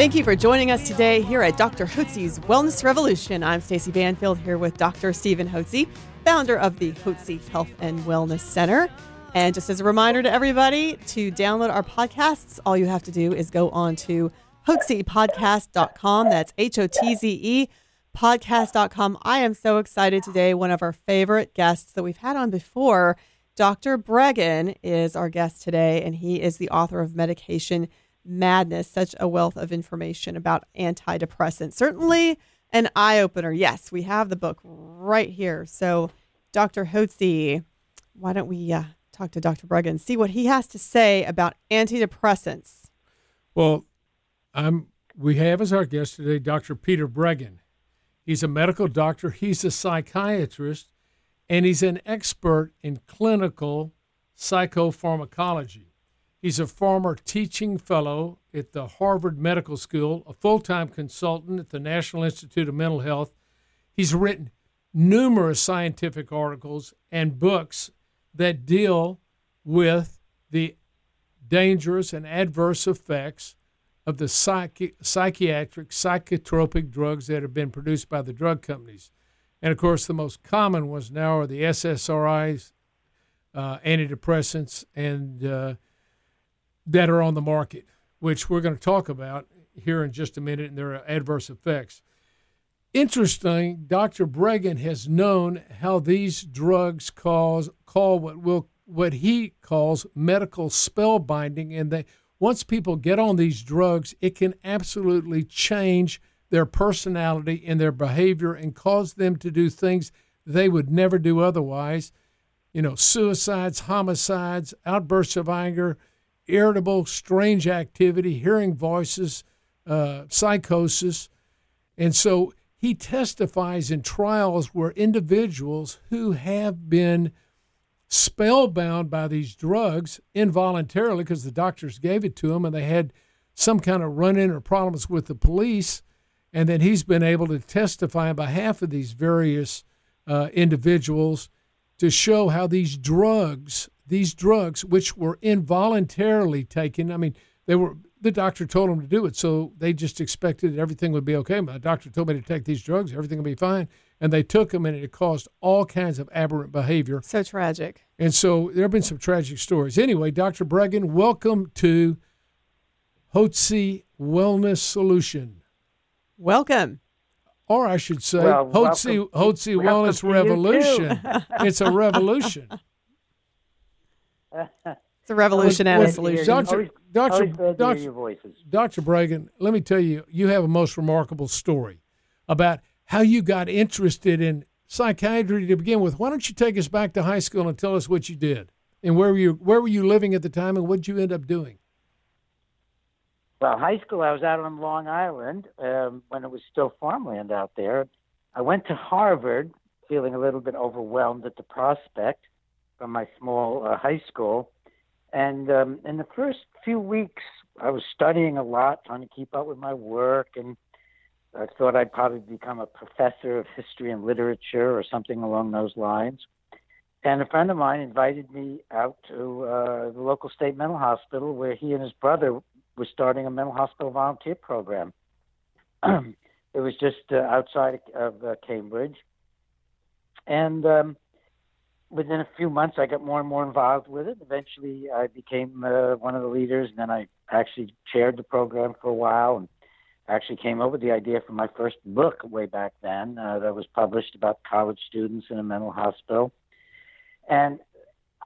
Thank you for joining us today here at Dr. Hotze's Wellness Revolution. I'm Stacey Banfield here with Dr. Stephen Hotze, founder of the Hotze Health and Wellness Center. And just as a reminder to everybody to download our podcasts, all you have to do is go on to hotzepodcast.com. That's H O T Z E podcast.com. I am so excited today. One of our favorite guests that we've had on before, Dr. Breggin, is our guest today, and he is the author of Medication Madness, such a wealth of information about antidepressants. Certainly an eye opener. Yes, we have the book right here. So, Dr. Hotze, why don't we uh, talk to Dr. Breggin and see what he has to say about antidepressants? Well, I'm, we have as our guest today Dr. Peter Breggin. He's a medical doctor, he's a psychiatrist, and he's an expert in clinical psychopharmacology. He's a former teaching fellow at the Harvard Medical School, a full time consultant at the National Institute of Mental Health. He's written numerous scientific articles and books that deal with the dangerous and adverse effects of the psychi- psychiatric, psychotropic drugs that have been produced by the drug companies. And of course, the most common ones now are the SSRIs, uh, antidepressants, and uh, that are on the market, which we're going to talk about here in just a minute, and their adverse effects. Interesting, Dr. Breggin has known how these drugs cause call what will what he calls medical spellbinding, and they once people get on these drugs, it can absolutely change their personality and their behavior and cause them to do things they would never do otherwise. You know, suicides, homicides, outbursts of anger, irritable, strange activity, hearing voices, uh, psychosis. And so he testifies in trials where individuals who have been spellbound by these drugs involuntarily because the doctors gave it to them and they had some kind of run in or problems with the police. And then he's been able to testify on behalf of these various uh, individuals to show how these drugs, these drugs, which were involuntarily taken, I mean, they were the doctor told them to do it, so they just expected everything would be okay. My doctor told me to take these drugs, everything will be fine, and they took them, and it caused all kinds of aberrant behavior. So tragic. And so there have been some tragic stories. Anyway, Dr. Breggin, welcome to Hotze Wellness Solution. Welcome. Or I should say, Well, Hotze, welcome- Wellness Revolution. it's a revolution. It's a revolution and Well, a solution. Doctor- Always, Doctor- always glad to hear Doctor- your. Dr. Breggin, let me tell you, you have a most remarkable story about how you got interested in psychiatry to begin with. Why don't you take us back to high school and tell us what you did and where were you where were you living at the time and what did you end up doing? Well, high school, I was out on Long Island um, when it was still farmland out there. I went to Harvard, feeling a little bit overwhelmed at the prospect from my small uh, high school. And um, in the first few weeks, I was studying a lot, trying to keep up with my work, and I thought I'd probably become a professor of history and literature or something along those lines. And a friend of mine invited me out to uh, the local state mental hospital where he and his brother were starting a mental hospital volunteer program. it was just uh, outside of uh, Cambridge. And um, within a few months, I got more and more involved with it. Eventually, I became uh, one of the leaders, and then I actually chaired the program for a while and actually came up with the idea for my first book way back then uh, that was published about college students in a mental hospital. And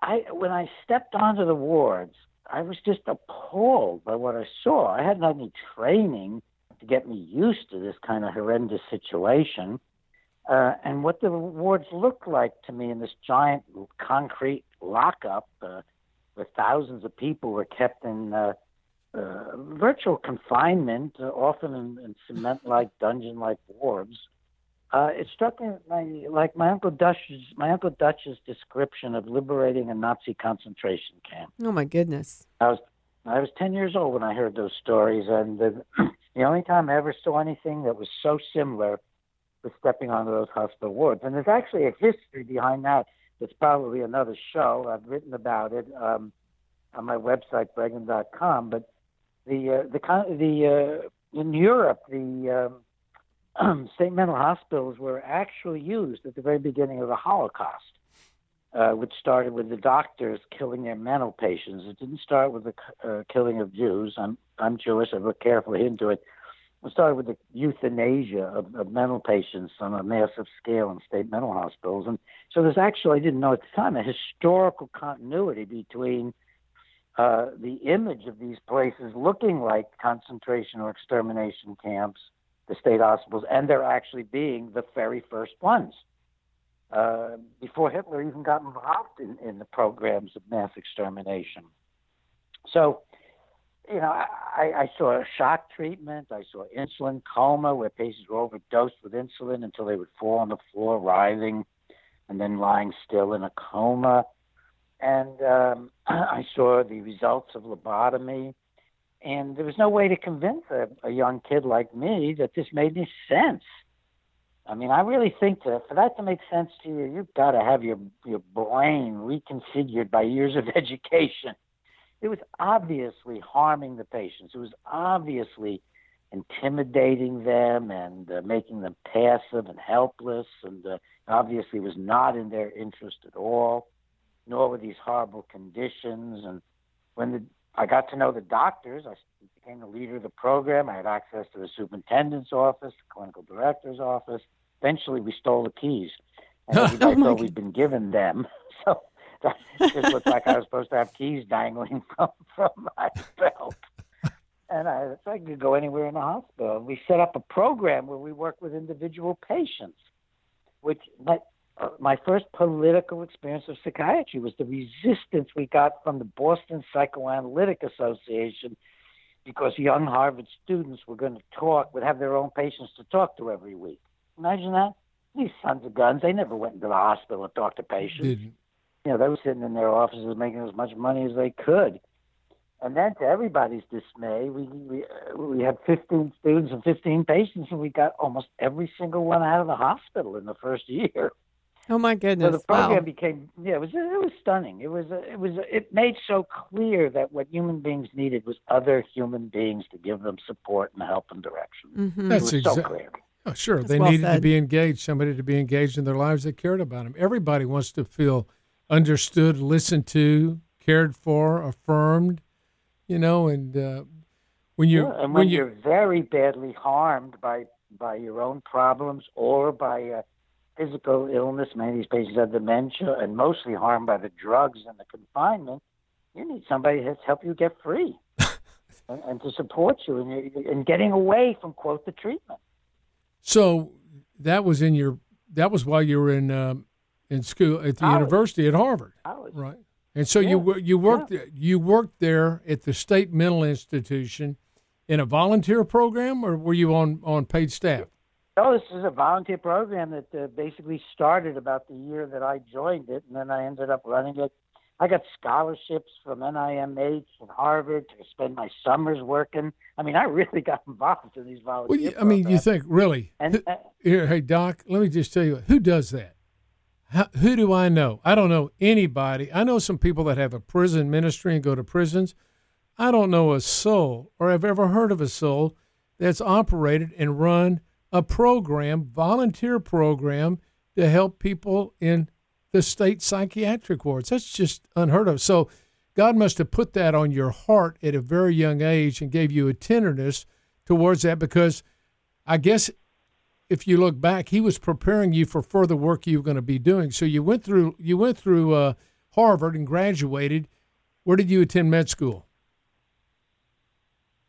I, when I stepped onto the wards, I was just appalled by what I saw. I hadn't had any training to get me used to this kind of horrendous situation. Uh, and what the wards looked like to me in this giant concrete lockup uh, where thousands of people were kept in uh, uh, virtual confinement, uh, often in, in cement-like, dungeon-like wards. Uh, it struck me my, like my uncle Dutch's my uncle Dutch's description of liberating a Nazi concentration camp. Oh my goodness! I was I was ten years old when I heard those stories, and the, the only time I ever saw anything that was so similar was stepping onto those hospital wards. And there's actually a history behind that. It's probably another show. I've written about it um, on my website, Breggin.com. But the uh, the the uh, in Europe, the um, state mental hospitals were actually used at the very beginning of the Holocaust, uh, which started with the doctors killing their mental patients. It didn't start with the uh, killing of Jews. I'm I'm Jewish. I look carefully into it. Started with the euthanasia of, of mental patients on a massive scale in state mental hospitals, and so there's actually I didn't know at the time a historical continuity between uh, the image of these places looking like concentration or extermination camps the state hospitals, and they're actually being the very first ones. Uh, before Hitler even got involved in, in the programs of mass extermination. So, you know, I, I saw shock treatment, I saw insulin coma where patients were overdosed with insulin until they would fall on the floor, writhing, and then lying still in a coma. And um, I saw the results of lobotomy and there was no way to convince a, a young kid like me that this made any sense. I mean, I really think that for that to make sense to you, you've got to have your your brain reconfigured by years of education. It was obviously harming the patients. It was obviously intimidating them and uh, making them passive and helpless, and uh, obviously was not in their interest at all. Nor were these horrible conditions. And when the I got to know the doctors. I became the leader of the program. I had access to the superintendent's office, the clinical director's office. Eventually, we stole the keys, and everybody oh thought we'd been given them. So just looked like I was supposed to have keys dangling from from my belt. And I, so I could go anywhere in the hospital. We set up a program where we work with individual patients, which but uh, my first political experience of psychiatry was the resistance we got from the Boston Psychoanalytic Association because young Harvard students were going to talk, would have their own patients to talk to every week. Imagine that. These sons of guns, they never went into the hospital and talked to patients. Didn't. You know, they were sitting in their offices making as much money as they could. And then, to everybody's dismay, we we, uh, we had 15 students and 15 patients, and we got almost every single one out of the hospital in the first year. Oh my goodness! So the program wow. became yeah, it was it was stunning. It was it was it made so clear that what human beings needed was other human beings to give them support and help and direction. Mm-hmm. That's exactly. So clear. Oh, sure, That's they well needed said. to be engaged, somebody to be engaged in their lives that cared about them. Everybody wants to feel understood, listened to, cared for, affirmed. You know, and uh, when you yeah, and when, when you, you're very badly harmed by by your own problems or by uh, physical illness. Many of these patients have dementia and mostly harmed by the drugs and the confinement. You need somebody to help you get free and, and, to support you in, in getting away from, quote, the treatment. So that was in your, that was while you were in, um, in school at the College. university at Harvard. College. Right. And so Yeah. you you worked Yeah. you worked there at the state mental institution in a volunteer program, or were you on on paid staff? No, this is a volunteer program that uh, basically started about the year that I joined it, and then I ended up running it. I got scholarships from NIMH and Harvard to spend my summers working. I mean, I really got involved in these volunteer. Well, I mean, you think really? And, uh, here, hey Doc, let me just tell you who does that. How, who do I know? I don't know anybody. I know some people that have a prison ministry and go to prisons. I don't know a soul, or have ever heard of a soul that's operated and run a program, volunteer program, to help people in the state psychiatric wards. That's just unheard of. So God must have put that on your heart at a very young age and gave you a tenderness towards that because I guess if you look back, he was preparing you for further work you were going to be doing. So you went through you went through uh, Harvard and graduated. Where did you attend med school?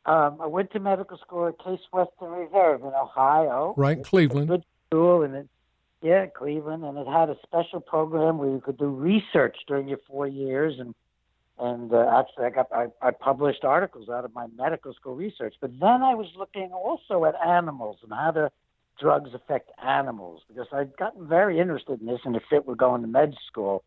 Um, I went to medical school at Case Western Reserve in Ohio. Right, It's Cleveland. good school, and it, yeah, Cleveland, and it had a special program where you could do research during your four years, and and uh, actually, I got I, I published articles out of my medical school research. But then I was looking also at animals and how do drugs affect animals because I'd gotten very interested in this and if it were going to med school.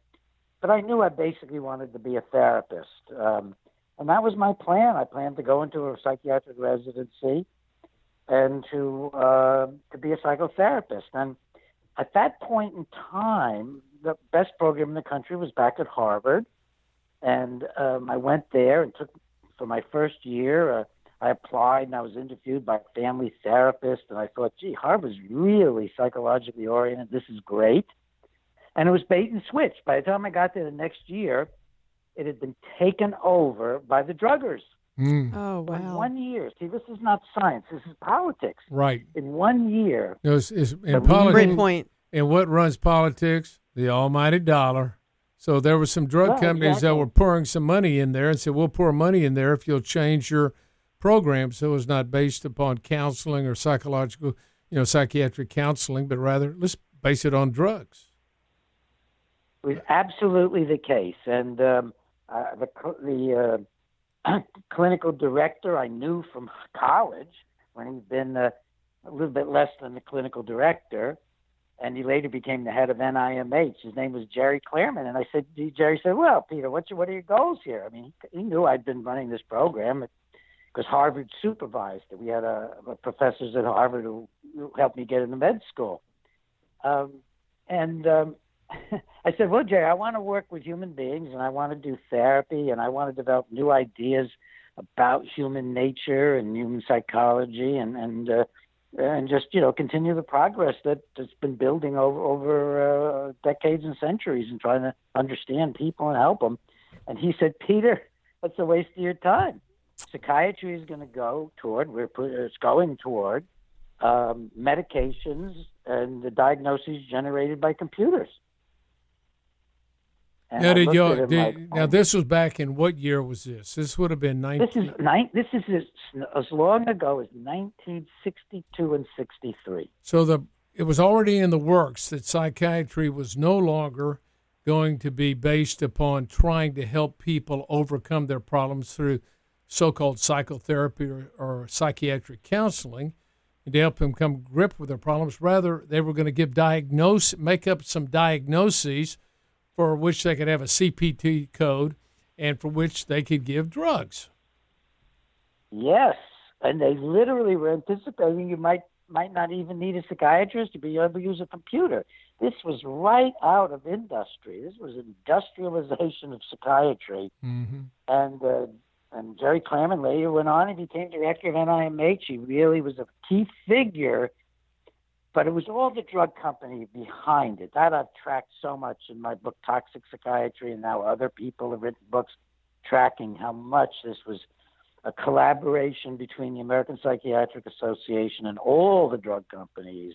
But I knew I basically wanted to be a therapist. Um, and that was my plan. I planned to go into a psychiatric residency and to uh, to be a psychotherapist. And at that point in time, the best program in the country was back at Harvard, and um, I went there and took for my first year. Uh, I applied and I was interviewed by a family therapist, and I thought, gee, Harvard's really psychologically oriented. This is great. And it was bait and switch. By the time I got there the next year, it had been taken over by the druggers. Mm. Oh, wow! In wow. one year. See, this is not science. This is politics. Right. In one year, No, it's, it's, in politics, Great point. and what runs politics? The almighty dollar. So there were some drug Well, companies that were pouring some money in there and said, "We'll pour money in there if you'll change your program so it's not based upon counseling or psychological, you know, psychiatric counseling, but rather let's base it on drugs." was absolutely the case. And um, uh, the the uh, clinical director I knew from college when he'd been uh, a little bit less than the clinical director, and he later became the head of NIMH. His name was Jerry Klerman, and I said, Jerry said, "Well, Peter, what's your, what are your goals here?" I mean, he knew I'd been running this program because Harvard supervised it. We had a, a professors at Harvard who, who helped me get into med school, um, and um, I said, "Well, Jerry, I want to work with human beings, and I want to do therapy, and I want to develop new ideas about human nature and human psychology, and and uh, and just you know continue the progress that that's been building over over uh, decades and centuries, and trying to understand people and help them." And he said, "Peter, that's a waste of your time. Psychiatry is going to go toward we're put, it's going toward." Um, medications and the diagnoses generated by computers. And Now, did y'all, did, like, now this was back in what year was this? This would have been this nineteen. is nine, this is as, as long ago as 1962 and 63. So the it was already in the works that psychiatry was no longer going to be based upon trying to help people overcome their problems through so-called psychotherapy or, or psychiatric counseling and to help them come to grip with their problems. Rather, they were going to give diagnose, make up some diagnoses for which they could have a CPT code and for which they could give drugs. Yes, and they literally were anticipating you might might not even need a psychiatrist to be able to use a computer. This was right out of industry. This was industrialization of psychiatry. Mm-hmm. and uh, and Jerry Klerman later went on and became director of NIMH. He really was a key figure, but it was all the drug company behind it. That I've tracked so much in my book Toxic Psychiatry, and now other people have written books tracking how much this was a collaboration between the American Psychiatric Association and all the drug companies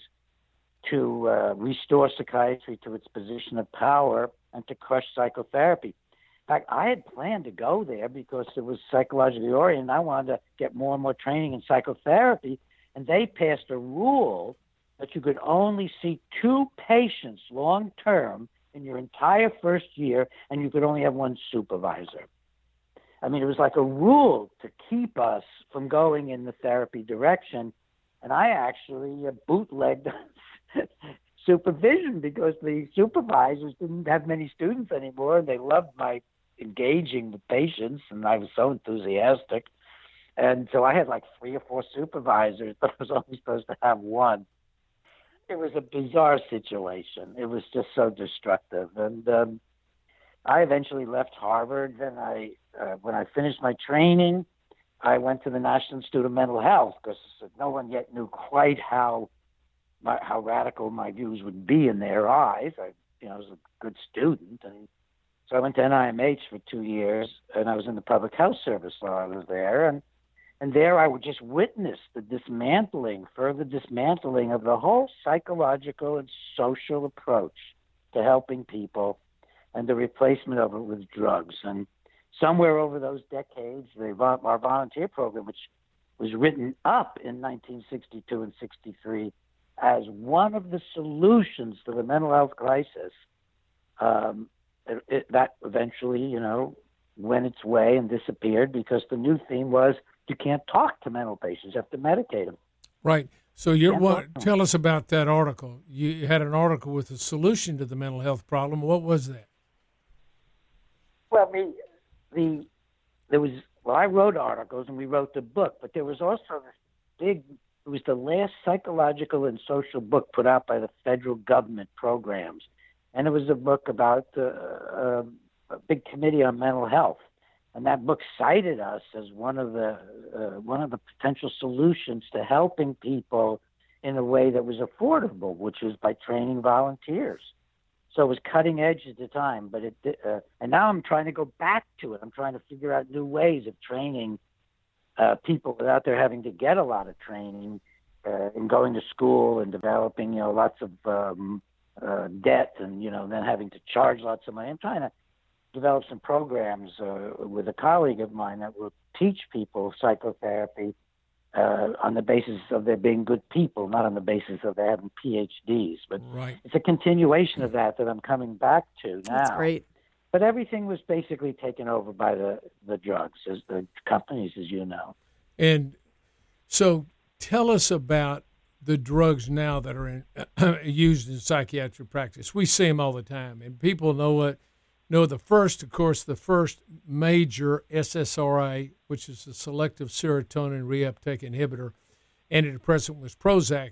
to uh, restore psychiatry to its position of power and to crush psychotherapy. Fact, I had planned to go there because it was psychologically oriented. I wanted to get more and more training in psychotherapy, and they passed a rule that you could only see two patients long term in your entire first year, and you could only have one supervisor. I mean, it was like a rule to keep us from going in the therapy direction, and I actually uh, bootlegged supervision because the supervisors didn't have many students anymore, they loved my engaging with patients, and I was so enthusiastic. And so I had like three or four supervisors, but I was only supposed to have one. It was a bizarre situation. It was just so destructive. And um, I eventually left Harvard. Then I, uh, when I finished my training, I went to the National Institute of Mental Health because no one yet knew quite how my, how radical my views would be in their eyes. I, you know, I was a good student, and so I went to NIMH for two years, and I was in the public health service while I was there, and and there I would just witness the dismantling, further dismantling of the whole psychological and social approach to helping people, and the replacement of it with drugs. And somewhere over those decades, the our volunteer program, which was written up in 1962 and 63 as one of the solutions to the mental health crisis, um, it, it, that eventually, you know, went its way and disappeared because the new theme was you can't talk to mental patients; you have to medicate them. Right. So you're what? Tell us about that article. You had an article with a solution to the mental health problem. What was that? Well, me, the there was well, I wrote articles and we wrote the book, but there was also this big. It was the last psychological and social book put out by the federal government programs, and it was a book about uh, uh, a big committee on mental health, and that book cited us as one of the uh, one of the potential solutions to helping people in a way that was affordable, which was by training volunteers. So it was cutting edge at the time, but it uh, and now I'm trying to go back to it. I'm trying to figure out new ways of training uh, people without their having to get a lot of training uh, and going to school and developing you know lots of um, uh, debt and you know then having to charge lots of money. I'm trying to develop some programs uh, with a colleague of mine that will teach people psychotherapy uh, on the basis of there being good people, not on the basis of their having PhDs. But right. it's a continuation of that that I'm coming back to now. That's great. But everything was basically taken over by the, the drugs, as the companies, as you know. And so tell us about the drugs now that are in, used in psychiatric practice. We see them all the time, and people know what know the first, of course, the first major SSRI, which is a selective serotonin reuptake inhibitor, antidepressant was Prozac,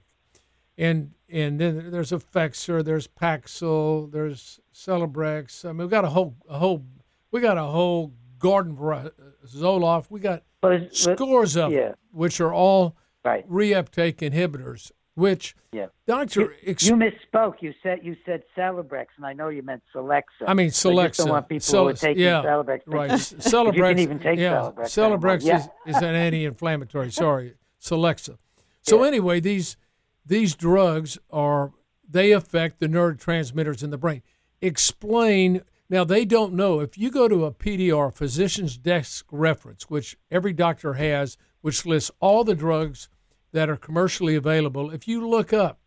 and and then there's Effexor, there's Paxil, there's Celebrex. I mean, we've got a whole a whole we got a whole garden variety uh, Zoloft. We got scores of yeah. them, which are all right. reuptake inhibitors which yeah. doctor you, you, misspoke. You said you said Celebrex, and I know you meant Celexa. I mean Celexa. So I don't want people Cel- who are taking yeah, Celebrex. Right, Celebrex. you can even take yeah, Celebrex. Celebrex yeah. is, is an anti-inflammatory. Sorry, Celexa. So Yeah. anyway, these these drugs are they affect the neurotransmitters in the brain. Explain now. They don't know if you go to a PDR, physician's desk reference, which every doctor has, which lists all the drugs that are commercially available. If you look up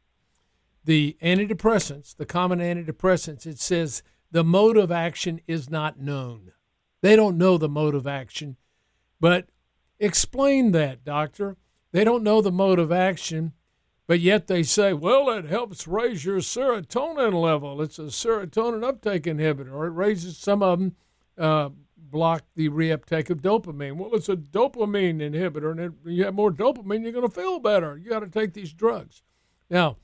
the antidepressants, the common antidepressants, it says the mode of action is not known. They don't know the mode of action. But explain that, doctor. They don't know the mode of action, but yet they say, well, it helps raise your serotonin level. It's a serotonin uptake inhibitor, or it raises some of them. Uh, block the reuptake of dopamine. Well, it's a dopamine inhibitor, and if you have more dopamine, you're going to feel better. You got to take these drugs. Now,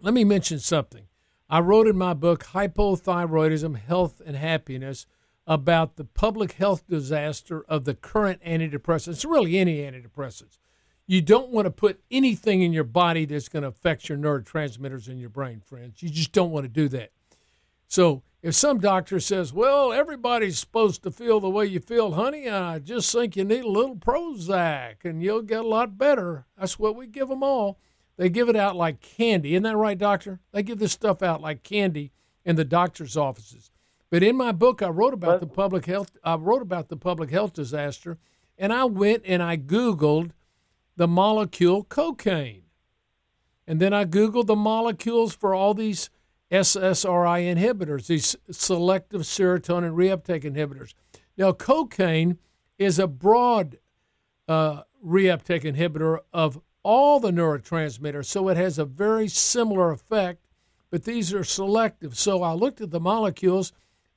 let me mention something. I wrote in my book, Hypothyroidism, Health and Happiness, about the public health disaster of the current antidepressants, really any antidepressants. You don't want to put anything in your body that's going to affect your neurotransmitters in your brain, friends. You just don't want to do that. So if some doctor says, well, everybody's supposed to feel the way you feel, honey, I just think you need a little Prozac and you'll get a lot better. That's what we give them all. They give it out like candy. Isn't that right, doctor? They give this stuff out like candy in the doctor's offices. But in my book, I wrote about the public health. I wrote about the public health disaster, and I went and I Googled the molecule cocaine, and then I Googled the molecules for all these SSRI inhibitors, these selective serotonin reuptake inhibitors. Now, cocaine is a broad uh, reuptake inhibitor of all the neurotransmitters, so it has a very similar effect, but these are selective. So I looked at the molecules,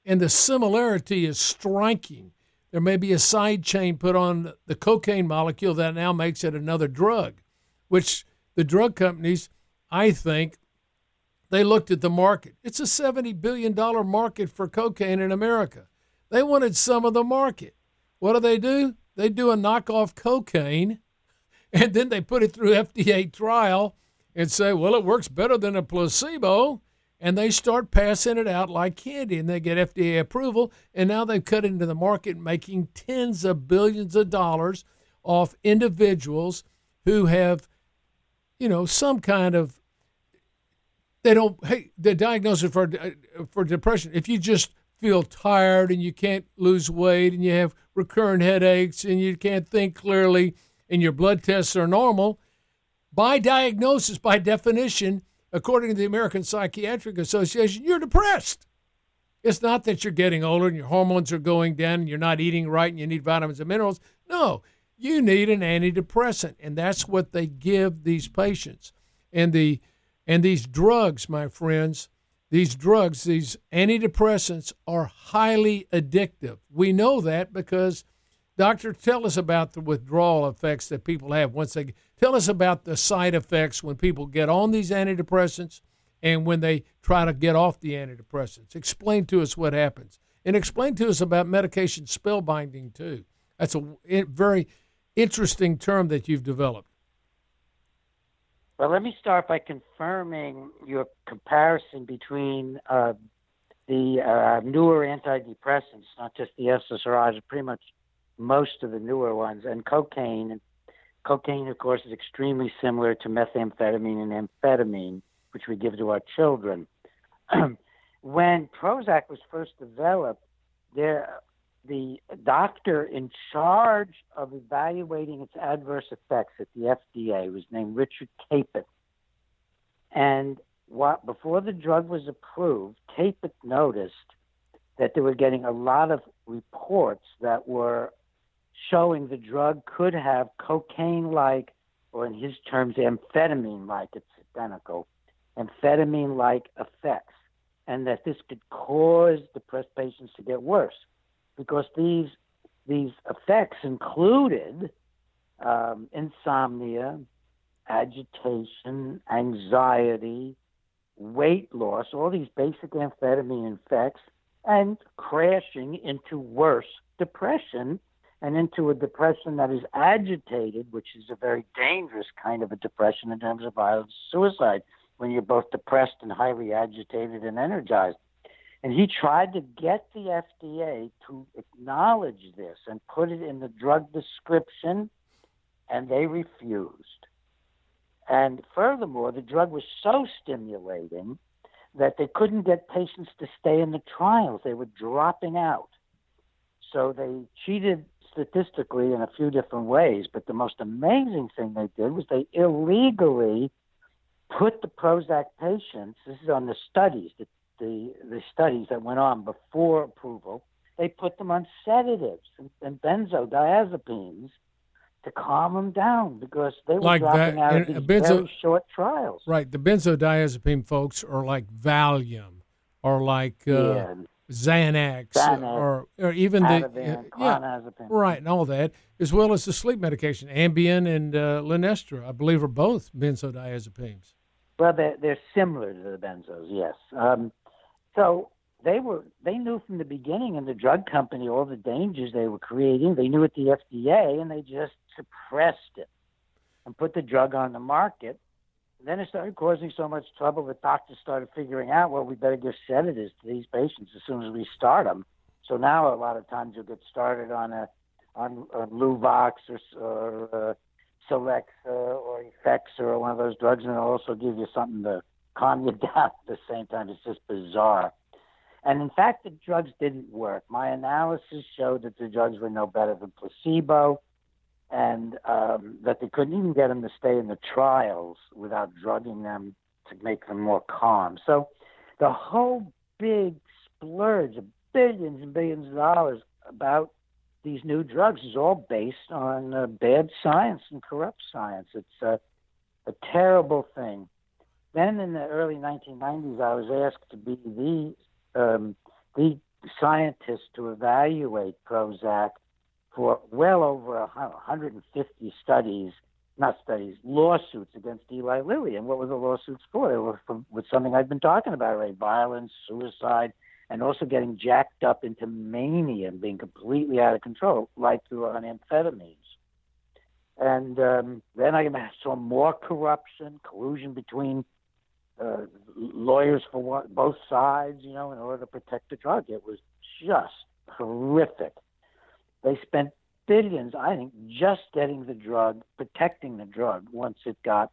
and the similarity is striking. There may be a side chain put on the cocaine molecule that now makes it another drug, which the drug companies, I think, they looked at the market. It's a $70 billion market for cocaine in America. They wanted some of the market. What do they do? They do a knockoff cocaine, and then they put it through FDA trial and say, well, it works better than a placebo. And they start passing it out like candy, and they get FDA approval. And now they've cut into the market, making tens of billions of dollars off individuals who have, you know, some kind of they don't hey the diagnosis for for depression if you just feel tired and you can't lose weight and you have recurrent headaches and you can't think clearly and your blood tests are normal by diagnosis by definition according to the American Psychiatric Association you're depressed It's not that you're getting older and your hormones are going down and you're not eating right and you need vitamins and minerals. No, you need an antidepressant, and that's what they give these patients. And the and these drugs, my friends, these drugs, these antidepressants are highly addictive. We know that because doctor, tell us about the withdrawal effects that people have once they tell us about the side effects when people get on these antidepressants and when they try to get off the antidepressants. Explain to us what happens. And explain to us about medication spellbinding too. That's a very interesting term that you've developed. Well, let me start by confirming your comparison between uh, the uh, newer antidepressants, not just the SSRIs, but pretty much most of the newer ones, and cocaine. Cocaine, of course, is extremely similar to methamphetamine and amphetamine, which we give to our children. when Prozac was first developed, there the doctor in charge of evaluating its adverse effects at the FDA was named Richard Kapit. And what, before the drug was approved, Kapit noticed that they were getting a lot of reports that were showing the drug could have cocaine like, or in his terms, amphetamine like, it's identical, amphetamine like effects, and that this could cause depressed patients to get worse because these these effects included um, insomnia, agitation, anxiety, weight loss, all these basic amphetamine effects, and crashing into worse depression and into a depression that is agitated, which is a very dangerous kind of a depression in terms of violence, suicide, when you're both depressed and highly agitated and energized. And he tried to get the FDA to acknowledge this and put it in the drug description, and they refused. And furthermore, the drug was so stimulating that they couldn't get patients to stay in the trials. They were dropping out. So they cheated statistically in a few different ways, but the most amazing thing they did was they illegally put the Prozac patients, this is on the studies, the the the studies that went on before approval, they put them on sedatives and, and benzodiazepines to calm them down because they were like dropping va- out of these benzo- very short trials. Right, the benzodiazepine folks are like Valium or like uh, yeah. Xanax, Xanax, or or even Ativan, the uh, yeah, right and all that, as well as the sleep medication, Ambien and uh, Lunesta, I believe, are both benzodiazepines. Well, they're, they're similar to the benzos, yes. Um, so they were they knew from the beginning in the drug company all the dangers they were creating. They knew at the FDA and they just suppressed it and put the drug on the market. And then it started causing so much trouble that doctors started figuring out, well, we better give sedatives to these patients as soon as we start them. So now a lot of times you'll get started on a on, on Luvox or, or uh, Celexa or Effexor or one of those drugs, and it'll also give you something to calm you down at the same time. It's just bizarre. And in fact, the drugs didn't work. My analysis showed that the drugs were no better than placebo and um, that they couldn't even get them to stay in the trials without drugging them to make them more calm. So the whole big splurge of billions and billions of dollars about these new drugs is all based on uh, bad science and corrupt science. It's uh, a terrible thing. Then in the early 1990s, I was asked to be the um, the scientist to evaluate Prozac for well over 150 studies, not studies, lawsuits against Eli Lilly. And what were the lawsuits for? They were for, with something I've been talking about, right? Violence, suicide, and also getting jacked up into mania and being completely out of control, like through on amphetamines. And um, then I saw more corruption, collusion between uh, lawyers for what, both sides, you know, in order to protect the drug. It was just horrific. They spent billions, I think, just getting the drug, protecting the drug once it got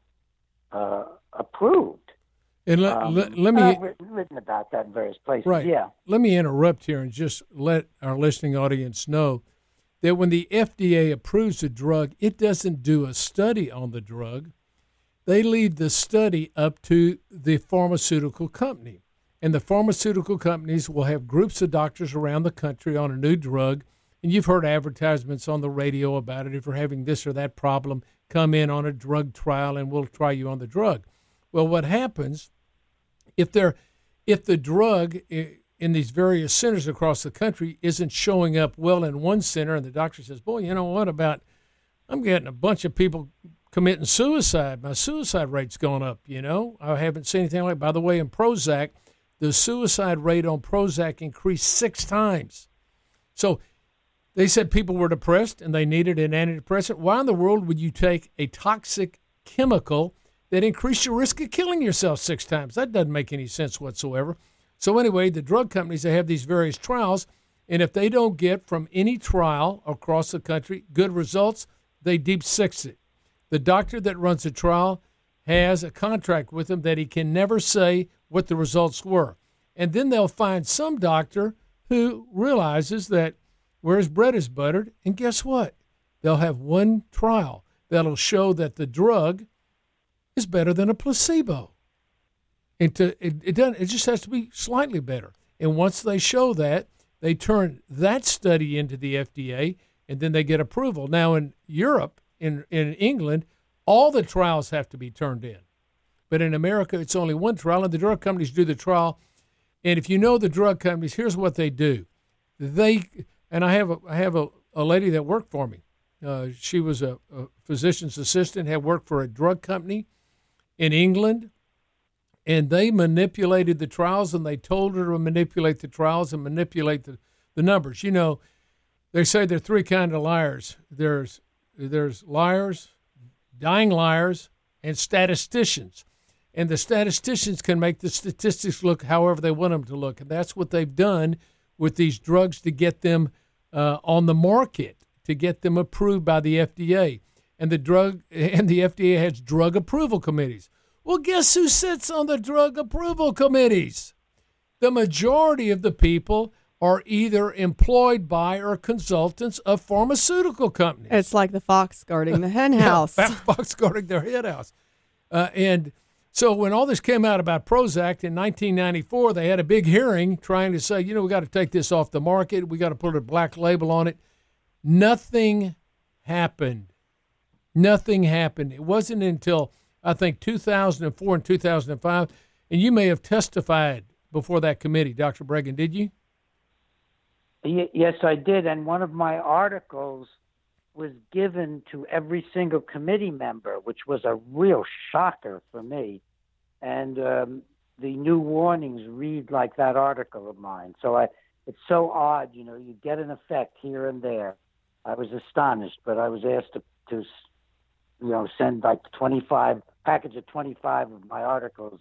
uh, approved. And let, um, let, let me I've written, written about that in various places. Right. Yeah. Let me interrupt here and just let our listening audience know that when the FDA approves a drug, it doesn't do a study on the drug they leave the study up to the pharmaceutical company. and the pharmaceutical companies will have groups of doctors around the country on a new drug. And you've heard advertisements on the radio about it. If you're having this or that problem, come in on a drug trial and we'll try you on the drug. Well, what happens if they're if the drug in these various centers across the country isn't showing up well in one center, and the doctor says, "Boy, you know what about? I'm getting a bunch of people committing suicide. My suicide rate's gone up. You know, I haven't seen anything like. By the way, in Prozac, the suicide rate on Prozac increased six times. So." They said people were depressed and they needed an antidepressant. Why in the world would you take a toxic chemical that increased your risk of killing yourself six times? That doesn't make any sense whatsoever. So anyway, the drug companies they have these various trials, and if they don't get from any trial across the country good results, they deep six it. The doctor that runs the trial has a contract with him that he can never say what the results were. And then they'll find some doctor who realizes that where his bread is buttered, and guess what? They'll have one trial that'll show that the drug is better than a placebo. And to, it, it, doesn't, it just has to be slightly better. And once they show that, they turn that study into the FDA and then they get approval. Now, in Europe, in, in England, all the trials have to be turned in. But in America, it's only one trial, and the drug companies do the trial. And if you know the drug companies, here's what they do. They and I have a, I have a, a lady that worked for me. Uh, she was a, a physician's assistant, had worked for a drug company in England, and they manipulated the trials and they told her to manipulate the trials and manipulate the, the numbers. You know, they say there are three kind of liars. There's there's liars, dying liars, and statisticians. And the statisticians can make the statistics look however they want them to look. And that's what they've done with these drugs to get them uh, on the market, to get them approved by the FDA. And the drug and the FDA has drug approval committees. Well, guess who sits on the drug approval committees? The majority of the people are either employed by or consultants of pharmaceutical companies. It's like the fox guarding the hen house. yeah, fox guarding their hen house. Uh, and so when all this came out about Prozac in 1994, they had a big hearing trying to say, you know, we got to take this off the market. We got to put a black label on it. Nothing happened. Nothing happened. It wasn't until I think 2004 and 2005, and you may have testified before that committee, Dr. Breggin, did you? Yes, I did. And one of my articles was given to every single committee member, which was a real shocker for me. And um, the new warnings read like that article of mine. So I, it's so odd, you know, you get an effect here and there. I was astonished, but I was asked to, to you know, send like 25 package of 25 of my articles,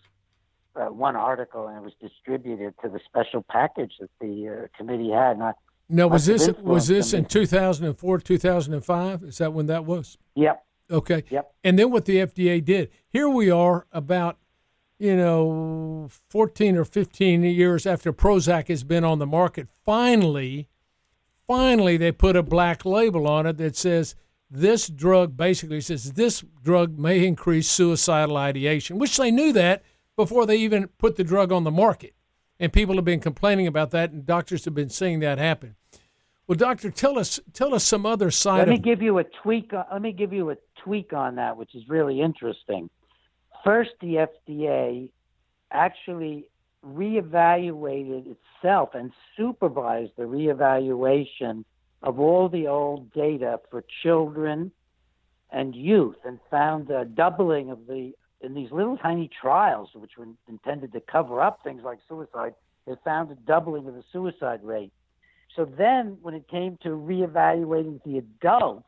uh, one article, and it was distributed to the special package that the uh, committee had. And I, now, was this was this in 2004, 2005? Is that when that was? Yep. Okay. Yep. And then what the FDA did. Here we are about you know 14 or 15 years after Prozac has been on the market. Finally, finally they put a black label on it that says this drug basically says this drug may increase suicidal ideation, which they knew that before they even put the drug on the market. And people have been complaining about that, and doctors have been seeing that happen. Well, doctor, tell us tell us some other side. Let me of... give you a tweak. Uh, let me give you a tweak on that, which is really interesting. First, the FDA actually reevaluated itself and supervised the reevaluation of all the old data for children and youth and found a doubling of the in these little tiny trials which were intended to cover up things like suicide they found a doubling of the suicide rate so then when it came to reevaluating the adults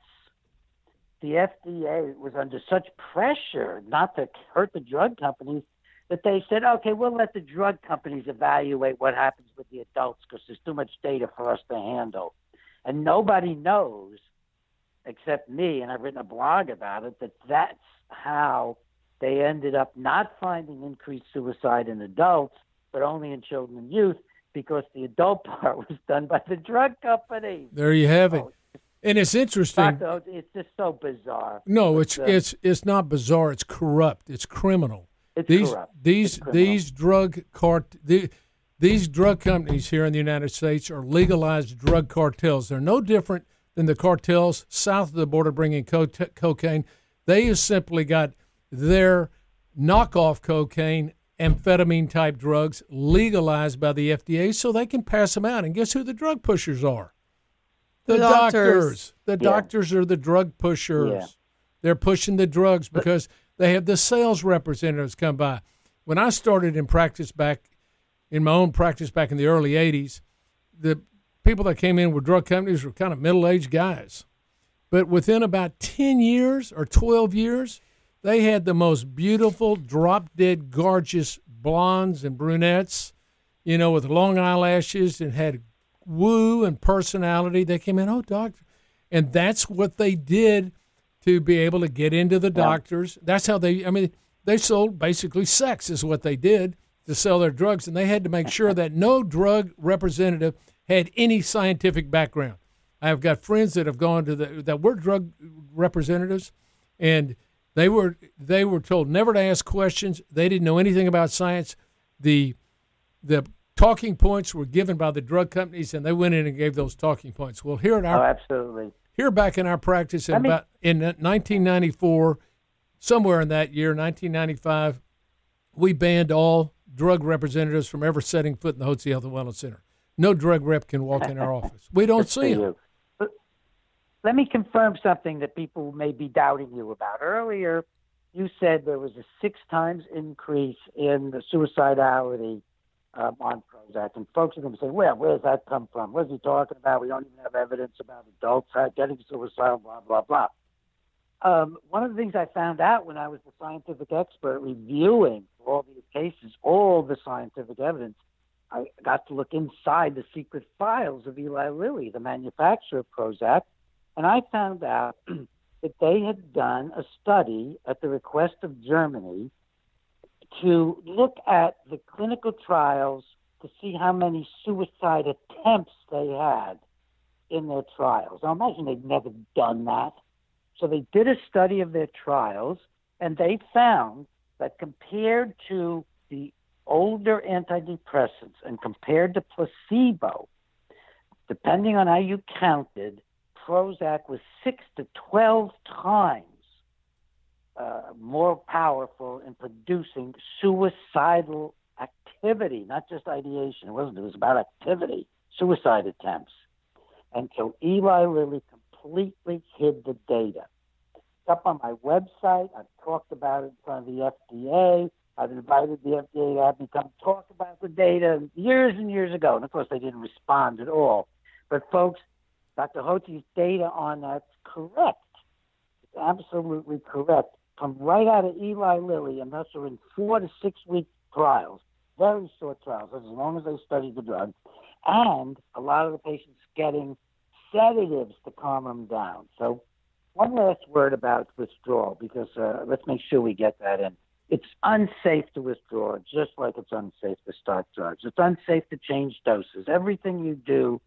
the FDA was under such pressure not to hurt the drug companies that they said, okay, we'll let the drug companies evaluate what happens with the adults because there's too much data for us to handle. And nobody knows, except me, and I've written a blog about it, that that's how they ended up not finding increased suicide in adults, but only in children and youth, because the adult part was done by the drug company. There you have it. And it's interesting. it's just so bizarre. No, it's uh, it's it's not bizarre. It's corrupt. It's criminal. It's these corrupt. these these drug cart. The, these drug companies here in the United States are legalized drug cartels. They're no different than the cartels south of the border bringing co- cocaine. They have simply got their knockoff cocaine, amphetamine type drugs legalized by the FDA so they can pass them out. And guess who the drug pushers are? The, The doctors. doctors. The Yeah. doctors are the drug pushers. Yeah. They're pushing the drugs because they have the sales representatives come by. When I started in practice back in my own practice back in the early 80s, the people that came in with drug companies were kind of middle aged guys. But within about 10 years or 12 years, they had the most beautiful, drop dead, gorgeous blondes and brunettes, you know, with long eyelashes and had woo and personality. They came in, oh, doctor. And that's what they did to be able to get into the doctors. That's how they, I mean, they sold basically sex, is what they did to sell their drugs. And they had to make sure that no drug representative had any scientific background. I have got friends that have gone to the, that were drug representatives, and they were they were told never to ask questions. They didn't know anything about science. The the talking points were given by the drug companies, and they went in and gave those talking points. Well, here at Oh, our absolutely. here back in our practice in about in 1994, somewhere in that year, 1995, we banned all drug representatives from ever setting foot in the Hotze Health and Wellness Center. No drug rep can walk in our office. We don't see them. Let me confirm something that people may be doubting you about. Earlier, you said there was a six times increase in the suicidality um, on Prozac. And folks are going to say, well, where does that come from? What is he talking about? We don't even have evidence about adults getting suicidal, blah, blah, blah. Um, one of the things I found out when I was the scientific expert reviewing all these cases, all the scientific evidence, I got to look inside the secret files of Eli Lilly, the manufacturer of Prozac, and I found out that they had done a study at the request of Germany to look at the clinical trials to see how many suicide attempts they had in their trials. Now imagine they'd never done that. So they did a study of their trials, and they found that compared to the older antidepressants and compared to placebo, depending on how you counted, Prozac was six to 12 times uh, more powerful in producing suicidal activity, not just ideation. It wasn't, it was about activity, suicide attempts. And so Eli Lilly completely hid the data. It's up on my website. I've talked about it in front of the FDA. I've invited the FDA to have me come talk about the data years and years ago. And of course, they didn't respond at all. But folks, Dr. Hotze's data on that's correct. It's absolutely correct. Come right out of Eli Lilly, and thus are in four to six week trials, very short trials, as long as they study the drug, and a lot of the patients getting sedatives to calm them down. So, one last word about withdrawal, because uh, let's make sure we get that in. It's unsafe to withdraw, just like it's unsafe to start drugs. It's unsafe to change doses. Everything you do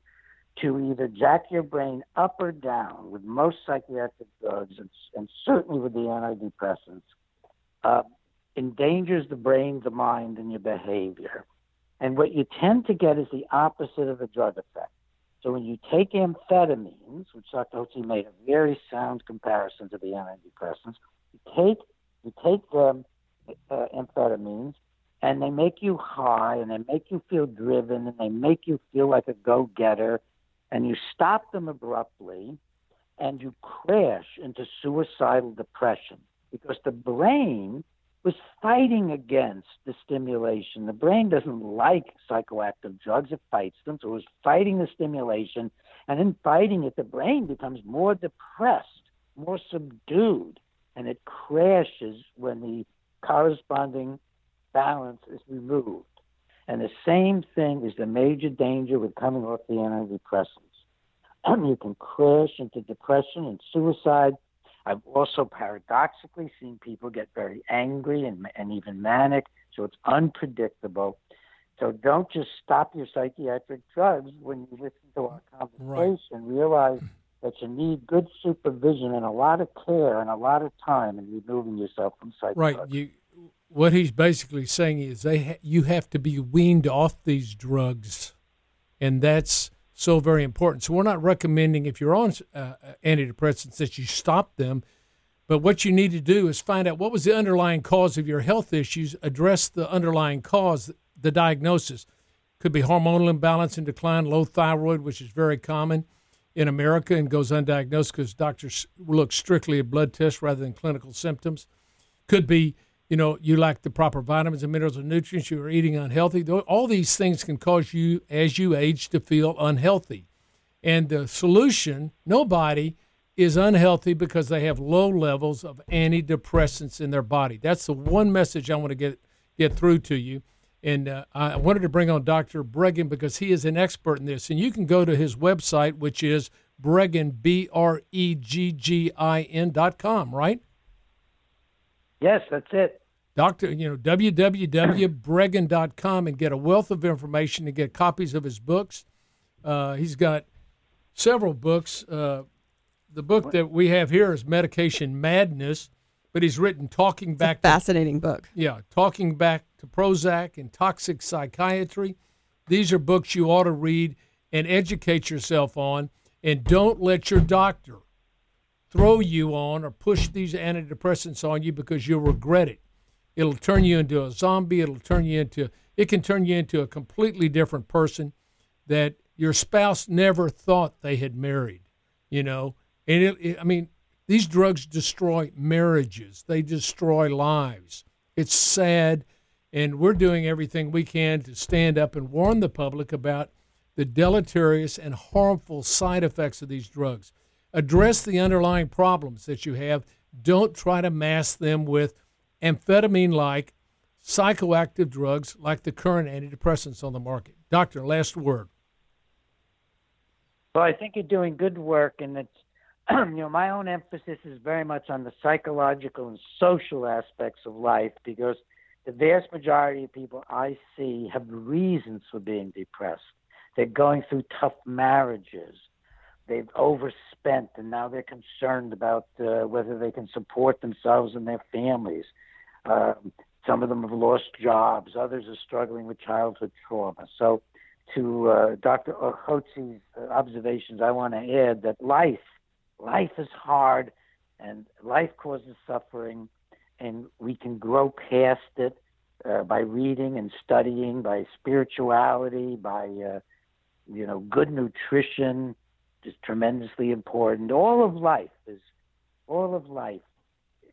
to either jack your brain up or down with most psychiatric drugs, and, and certainly with the antidepressants, uh, endangers the brain, the mind, and your behavior. And what you tend to get is the opposite of the drug effect. So when you take amphetamines, which Dr. Hotze made a very sound comparison to the antidepressants, you take you take them uh, amphetamines, and they make you high, and they make you feel driven, and they make you feel like a go-getter, and you stop them abruptly, and you crash into suicidal depression because the brain was fighting against the stimulation. The brain doesn't like psychoactive drugs, it fights them. So it was fighting the stimulation. And in fighting it, the brain becomes more depressed, more subdued, and it crashes when the corresponding balance is removed. And the same thing is the major danger with coming off the antidepressants. You can crash into depression and suicide. I've also paradoxically seen people get very angry and, and even manic, so it's unpredictable. So don't just stop your psychiatric drugs when you listen to our conversation. Realize that you need good supervision and a lot of care and a lot of time in removing yourself from psych Right. drugs. You what he's basically saying is they ha- you have to be weaned off these drugs, and that's so very important. So we're not recommending if you're on uh, antidepressants that you stop them, but what you need to do is find out what was the underlying cause of your health issues, address the underlying cause, the diagnosis. Could be hormonal imbalance and decline, low thyroid, which is very common in America and goes undiagnosed because doctors look strictly at blood tests rather than clinical symptoms. Could be you know, you lack the proper vitamins and minerals and nutrients, you are eating unhealthy. All these things can cause you, as you age, to feel unhealthy. And the solution nobody is unhealthy because they have low levels of antidepressants in their body. That's the one message I want to get, get through to you. And uh, I wanted to bring on Dr. Breggin because he is an expert in this. And you can go to his website, which is Breggin, B R E G G I N dot com, right? Yes, that's it. Doctor, you know, www.breggin.com and get a wealth of information and get copies of his books. Uh, he's got several books. Uh, the book that we have here is Medication Madness, but he's written Talking it's Back. fascinating to, book. Yeah, Talking Back to Prozac and Toxic Psychiatry. These are books you ought to read and educate yourself on, and don't let your doctor throw you on or push these antidepressants on you because you'll regret it. It'll turn you into a zombie. It'll turn you into it can turn you into a completely different person that your spouse never thought they had married. You know, and it, it, I mean, these drugs destroy marriages. They destroy lives. It's sad, and we're doing everything we can to stand up and warn the public about the deleterious and harmful side effects of these drugs. Address the underlying problems that you have. Don't try to mask them with amphetamine like psychoactive drugs like the current antidepressants on the market. Doctor, last word. Well, I think you're doing good work, and it's you know my own emphasis is very much on the psychological and social aspects of life because the vast majority of people I see have reasons for being depressed. They're going through tough marriages. They've overspent, and now they're concerned about uh, whether they can support themselves and their families. Um, some of them have lost jobs. Others are struggling with childhood trauma. So, to uh, Dr. Hotze's observations, I want to add that life, life is hard, and life causes suffering, and we can grow past it uh, by reading and studying, by spirituality, by uh, you know good nutrition, is tremendously important. All of life is all of life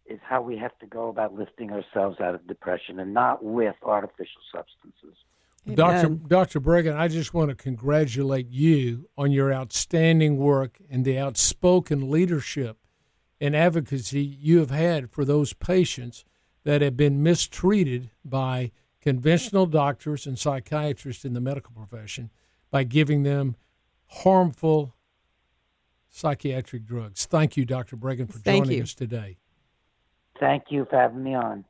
is how we have to go about lifting ourselves out of depression and not with artificial substances. Dr. Dr. Breggin, I just want to congratulate you on your outstanding work and the outspoken leadership and advocacy you have had for those patients that have been mistreated by conventional doctors and psychiatrists in the medical profession by giving them harmful psychiatric drugs. Thank you, Dr. Breggin, for Thank joining you. us today. Thank you for having me on.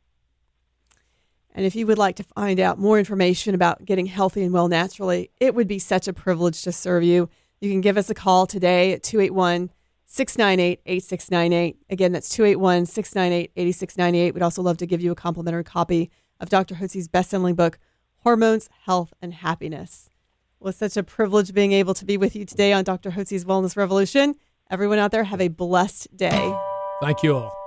And if you would like to find out more information about getting healthy and well naturally, it would be such a privilege to serve you. You can give us a call today at 281 698 8698. Again, that's 281 698 8698. We'd also love to give you a complimentary copy of Dr. Hotze's best selling book, Hormones, Health, and Happiness. Well, it's such a privilege being able to be with you today on Dr. Hotze's Wellness Revolution. Everyone out there, have a blessed day. Thank you all.